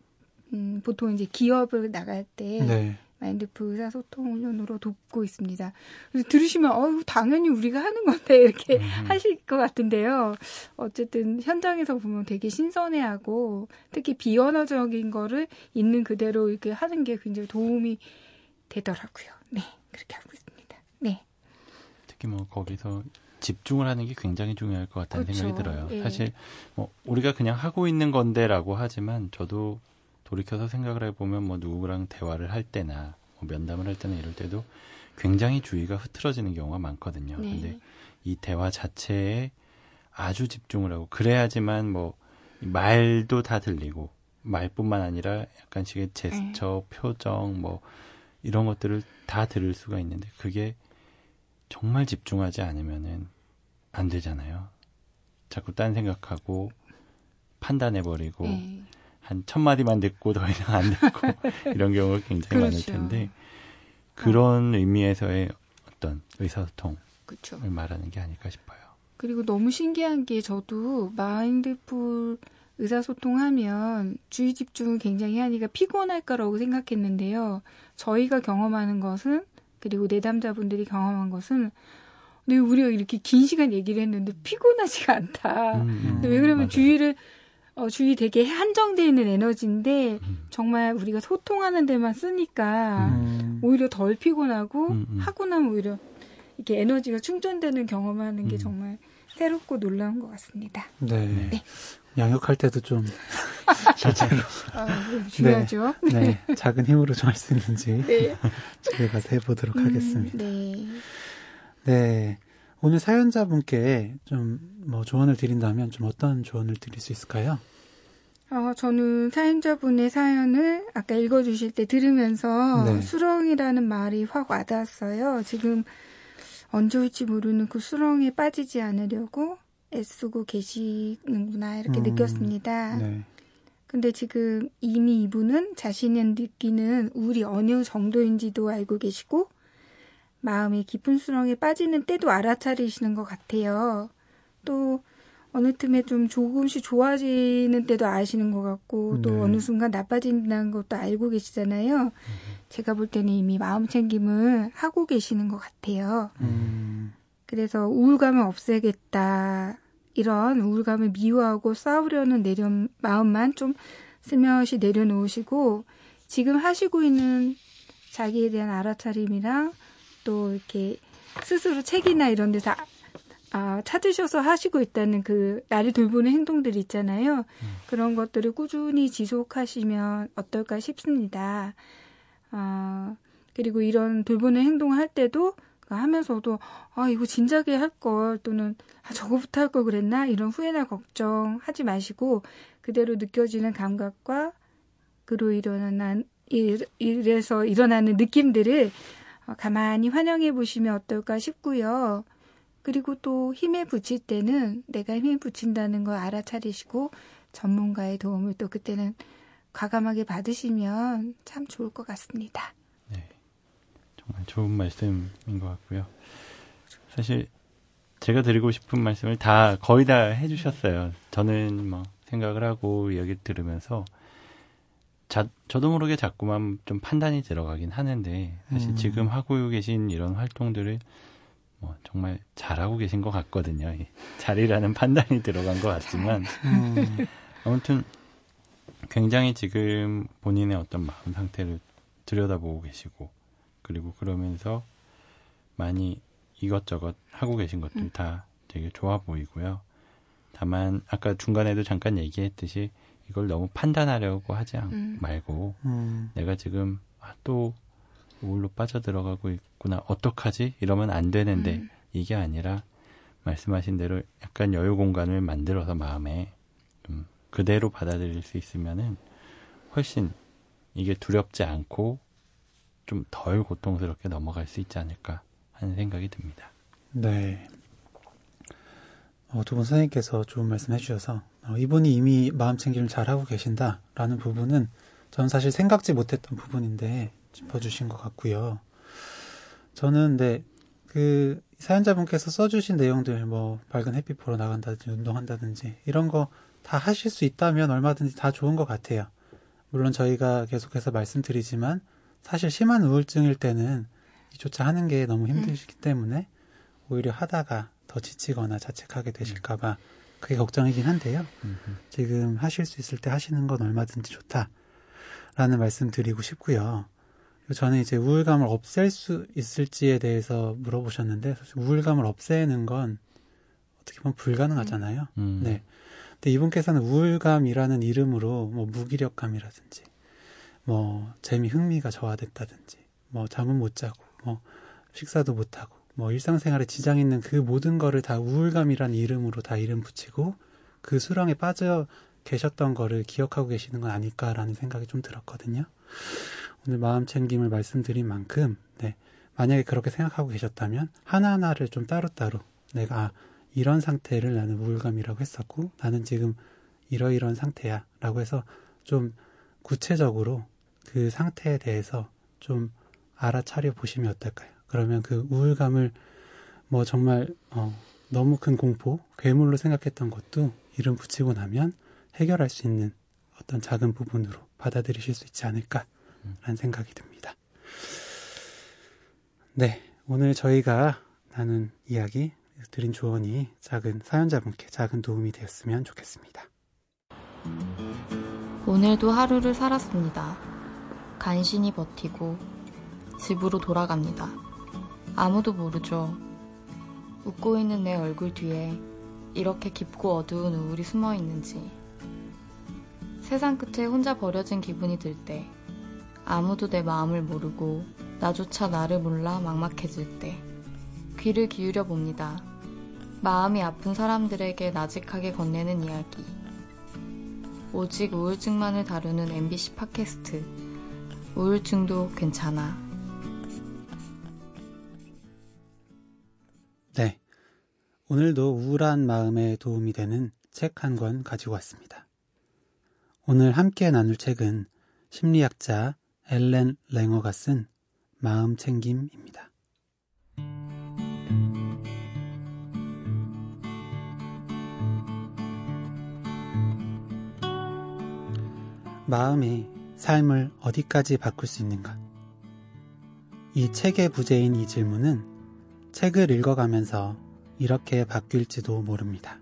음, 보통 이제 기업을 나갈 때 네. 마인드풀 의사소통 훈련으로 돕고 있습니다. 그래서 들으시면 어우 당연히 우리가 하는 건데 이렇게 음. 하실 것 같은데요. 어쨌든 현장에서 보면 되게 신선해하고 특히 비언어적인 거를 있는 그대로 이렇게 하는 게 굉장히 도움이 되더라고요. 네, 그렇게 하고 있습니다. 네, 특히 뭐 거기서 집중을 하는 게 굉장히 중요할 것 같다는 그렇죠. 생각이 들어요. 예. 사실 뭐 우리가 그냥 하고 있는 건데라고 하지만 저도 돌이켜서 생각을 해보면 뭐 누구랑 대화를 할 때나 뭐 면담을 할 때나 이럴 때도 굉장히 주의가 흐트러지는 경우가 많거든요. 네. 근데 이 대화 자체에 아주 집중을 하고 그래야지만 뭐 말도 다 들리고 말뿐만 아니라 약간씩의 제스처, 표정 뭐 이런 것들을 다 들을 수가 있는데 그게 정말 집중하지 않으면은 안 되잖아요. 자꾸 딴 생각하고 판단해 버리고 네. 한첫 마디만 듣고 더 이상 안 듣고 이런 경우가 굉장히 많을 그렇죠. 텐데 그런 의미에서의 어떤 의사소통을 그렇죠. 말하는 게 아닐까 싶어요. 그리고 너무 신기한 게 저도 마인드풀 의사소통하면 주의 집중을 굉장히 하니까 피곤할 거라고 생각했는데요. 저희가 경험하는 것은 그리고 내담자분들이 경험한 것은 네, 우리가 이렇게 긴 시간 얘기를 했는데 피곤하지가 않다. 음, 음, 근데 왜 그러면 맞아요. 주의를 어, 주의 되게 한정되어 있는 에너지인데 음. 정말 우리가 소통하는 데만 쓰니까 음. 오히려 덜 피곤하고 음, 음. 하고 나면 오히려 이렇게 에너지가 충전되는 경험하는 게 음. 정말 새롭고 놀라운 것 같습니다. 네. 네. 양육할 때도 좀 아, 중요하죠. 네, 작은 힘으로 좀 할 수 있는지 네. 집에 가서 해보도록 음, 하겠습니다. 네. 네. 오늘 사연자분께 좀 뭐 조언을 드린다면 좀 어떤 조언을 드릴 수 있을까요? 어, 저는 사연자분의 사연을 아까 읽어주실 때 들으면서 네. 수렁이라는 말이 확 와닿았어요. 지금 언제 올지 모르는 그 수렁에 빠지지 않으려고 애쓰고 계시는구나 이렇게 음, 느꼈습니다. 네. 근데 지금 이미 이분은 자신이 느끼는 우울이 어느 정도인지도 알고 계시고 마음이 깊은 수렁에 빠지는 때도 알아차리시는 것 같아요. 또 어느 틈에 좀 조금씩 좋아지는 때도 아시는 것 같고 또 네. 어느 순간 나빠진다는 것도 알고 계시잖아요. 제가 볼 때는 이미 마음 챙김을 하고 계시는 것 같아요. 음, 그래서 우울감을 없애겠다. 이런 우울감을 미워하고 싸우려는 내려, 마음만 좀 슬며시 내려놓으시고 지금 하시고 있는 자기에 대한 알아차림이랑 또 이렇게 스스로 책이나 이런 데서 아, 아, 찾으셔서 하시고 있다는 그 나를 돌보는 행동들 있잖아요. 그런 것들을 꾸준히 지속하시면 어떨까 싶습니다. 아, 그리고 이런 돌보는 행동을 할 때도 그 하면서도 아 이거 진작에 할 걸 또는 아 저거부터 할 걸 그랬나 이런 후회나 걱정하지 마시고 그대로 느껴지는 감각과 그로 일어나는 일, 일에서 일어나는 느낌들을 어, 가만히 환영해 보시면 어떨까 싶고요. 그리고 또 힘에 붙일 때는 내가 힘에 붙인다는 걸 알아차리시고 전문가의 도움을 또 그때는 과감하게 받으시면 참 좋을 것 같습니다. 네. 정말 좋은 말씀인 것 같고요. 사실 제가 드리고 싶은 말씀을 다 거의 다 해주셨어요. 저는 뭐 생각을 하고 이야기 들으면서 자, 저도 모르게 자꾸만 좀 판단이 들어가긴 하는데 사실 음. 지금 하고 계신 이런 활동들을 뭐 정말 잘하고 계신 것 같거든요. 이 잘이라는 판단이 들어간 것 같지만 음, 아무튼 굉장히 지금 본인의 어떤 마음 상태를 들여다보고 계시고 그리고 그러면서 많이 이것저것 하고 계신 것들 다 되게 좋아 보이고요. 다만 아까 중간에도 잠깐 얘기했듯이 이걸 너무 판단하려고 하지 않, 음. 말고 음, 내가 지금 아, 또 우울로 빠져들어가고 있구나 어떡하지 이러면 안 되는데 음. 이게 아니라 말씀하신 대로 약간 여유 공간을 만들어서 마음에 좀 그대로 받아들일 수 있으면은 훨씬 이게 두렵지 않고 좀 덜 고통스럽게 넘어갈 수 있지 않을까 하는 생각이 듭니다. 네. 어, 두분 선생님께서 좋은 말씀 해주셔서 어, 이분이 이미 마음 챙김을 잘하고 계신다라는 부분은 저는 사실 생각지 못했던 부분인데 짚어주신 것 같고요. 저는 네, 그 사연자분께서 써주신 내용들 뭐 밝은 햇빛 보러 나간다든지 운동한다든지 이런 거 다 하실 수 있다면 얼마든지 다 좋은 것 같아요. 물론 저희가 계속해서 말씀드리지만 사실 심한 우울증일 때는 이조차 하는 게 너무 힘드시기 때문에 오히려 하다가 더 지치거나 자책하게 되실까봐 그게 걱정이긴 한데요. 지금 하실 수 있을 때 하시는 건 얼마든지 좋다라는 말씀 드리고 싶고요. 저는 이제 우울감을 없앨 수 있을지에 대해서 물어보셨는데 사실 우울감을 없애는 건 어떻게 보면 불가능하잖아요. 음, 네. 근데 이분께서는 우울감이라는 이름으로 뭐 무기력감이라든지 뭐 재미 흥미가 저하됐다든지 뭐 잠은 못 자고 뭐 식사도 못 하고 뭐 일상생활에 지장 있는 그 모든 거를 다 우울감이라는 이름으로 다 이름 붙이고 그 수렁에 빠져 계셨던 거를 기억하고 계시는 건 아닐까라는 생각이 좀 들었거든요. 오늘 마음 챙김을 말씀드린 만큼 네. 만약에 그렇게 생각하고 계셨다면 하나하나를 좀 따로따로 내가 아, 이런 상태를 나는 우울감이라고 했었고 나는 지금 이러이러한 상태야 라고 해서 좀 구체적으로 그 상태에 대해서 좀 알아차려 보시면 어떨까요? 그러면 그 우울감을 뭐 정말 어, 너무 큰 공포, 괴물로 생각했던 것도 이름 붙이고 나면 해결할 수 있는 어떤 작은 부분으로 받아들이실 수 있지 않을까라는 생각이 듭니다. 네, 오늘 저희가 나눈 이야기 드린 조언이 작은 사연자분께 작은 도움이 되었으면 좋겠습니다. 오늘도 하루를 살았습니다. 간신히 버티고 집으로 돌아갑니다. 아무도 모르죠. 웃고 있는 내 얼굴 뒤에 이렇게 깊고 어두운 우울이 숨어 있는지. 세상 끝에 혼자 버려진 기분이 들 때, 아무도 내 마음을 모르고 나조차 나를 몰라 막막해질 때, 귀를 기울여 봅니다. 마음이 아픈 사람들에게 나직하게 건네는 이야기. 오직 우울증만을 다루는 MBC 팟캐스트. 우울증도 괜찮아. 오늘도 우울한 마음에 도움이 되는 책 한 권 가지고 왔습니다. 오늘 함께 나눌 책은 심리학자 엘렌 랭어가 쓴 마음 챙김입니다. 마음이 삶을 어디까지 바꿀 수 있는가? 이 책의 부제인 이 질문은 책을 읽어가면서 이렇게 바뀔지도 모릅니다.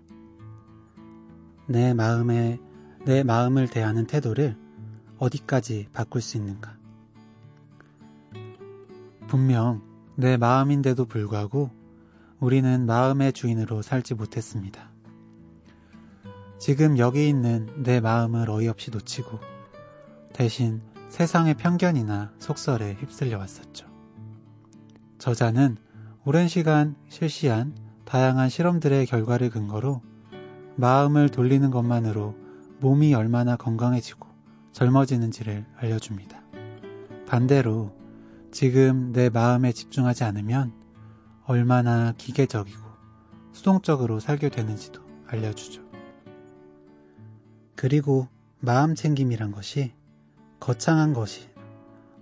내 마음에, 내 마음을 대하는 태도를 어디까지 바꿀 수 있는가? 분명 내 마음인데도 불구하고 우리는 마음의 주인으로 살지 못했습니다. 지금 여기 있는 내 마음을 어이없이 놓치고 대신 세상의 편견이나 속설에 휩쓸려 왔었죠. 저자는 오랜 시간 실시한 다양한 실험들의 결과를 근거로 마음을 돌리는 것만으로 몸이 얼마나 건강해지고 젊어지는지를 알려줍니다. 반대로 지금 내 마음에 집중하지 않으면 얼마나 기계적이고 수동적으로 살게 되는지도 알려주죠. 그리고 마음 챙김이란 것이 거창한 것이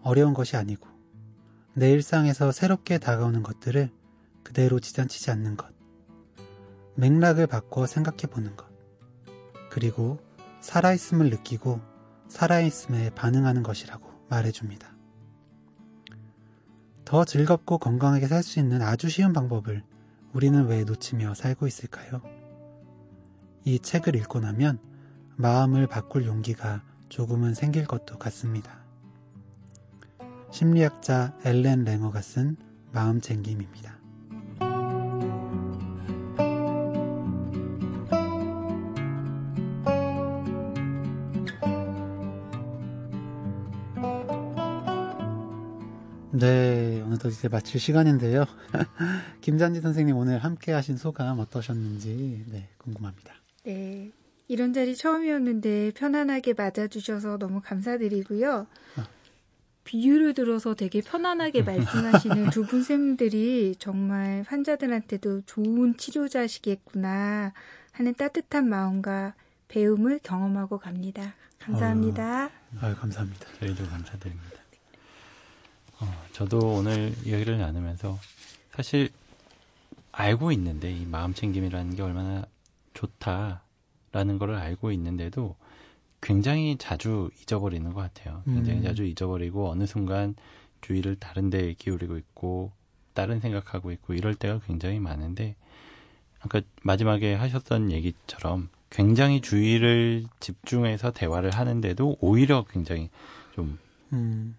어려운 것이 아니고 내 일상에서 새롭게 다가오는 것들을 그대로 지장치지 않는 것, 맥락을 바꿔 생각해 보는 것, 그리고 살아있음을 느끼고 살아있음에 반응하는 것이라고 말해줍니다. 더 즐겁고 건강하게 살 수 있는 아주 쉬운 방법을 우리는 왜 놓치며 살고 있을까요? 이 책을 읽고 나면 마음을 바꿀 용기가 조금은 생길 것도 같습니다. 심리학자 엘렌 랭어가 쓴 마음 챙김입니다. 네, 어느덧 이제 마칠 시간인데요. 김잔지 선생님 오늘 함께 하신 소감 어떠셨는지 네, 궁금합니다. 네. 이런 자리 처음이었는데 편안하게 맞아주셔서 너무 감사드리고요. 비유를 들어서 되게 편안하게 말씀하시는 두 분 쌤들이 정말 환자들한테도 좋은 치료자시겠구나 하는 따뜻한 마음과 배움을 경험하고 갑니다. 감사합니다. 어, 아유, 감사합니다. 저희도 감사드립니다. 어, 저도 오늘 이야기를 나누면서 사실 알고 있는데 이 마음 챙김이라는 게 얼마나 좋다라는 거를 알고 있는데도 굉장히 자주 잊어버리는 것 같아요. 굉장히 음. 자주 잊어버리고 어느 순간 주의를 다른 데에 기울이고 있고 다른 생각하고 있고 이럴 때가 굉장히 많은데 아까 마지막에 하셨던 얘기처럼 굉장히 주의를 집중해서 대화를 하는데도 오히려 굉장히 좀 음,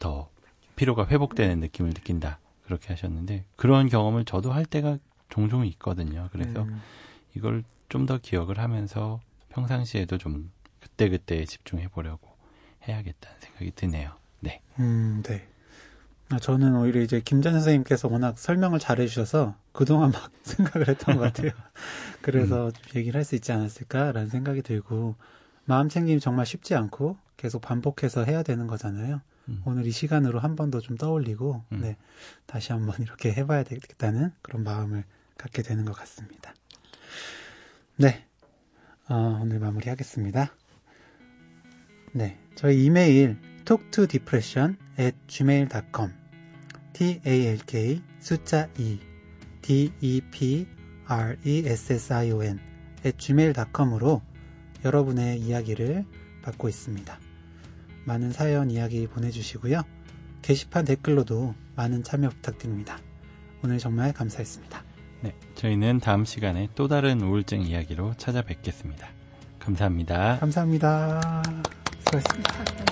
더 피로가 회복되는 느낌을 느낀다. 그렇게 하셨는데 그런 경험을 저도 할 때가 종종 있거든요. 그래서 음, 이걸 좀 더 기억을 하면서 평상시에도 좀 그때그때 집중해 보려고 해야겠다는 생각이 드네요. 네. 음, 네. 아, 저는 오히려 이제 김전 선생님께서 워낙 설명을 잘 해 주셔서 그동안 막 생각을 했던 것 같아요. 그래서 좀 얘기를 할 수 있지 않았을까라는 생각이 들고 마음 챙김이 정말 쉽지 않고 계속 반복해서 해야 되는 거잖아요. 음. 오늘 이 시간으로 한 번 더 좀 떠올리고 음. 네, 다시 한번 이렇게 해봐야 되겠다는 그런 마음을 갖게 되는 것 같습니다. 네, 어, 오늘 마무리하겠습니다. 네, 저희 이메일 talktodepression at gmail.com talk 숫자 2 depression at gmail.com으로 여러분의 이야기를 받고 있습니다. 많은 사연 이야기 보내주시고요. 게시판 댓글로도 많은 참여 부탁드립니다. 오늘 정말 감사했습니다. 네. 저희는 다음 시간에 또 다른 우울증 이야기로 찾아뵙겠습니다. 감사합니다. 감사합니다. 수고하셨습니다.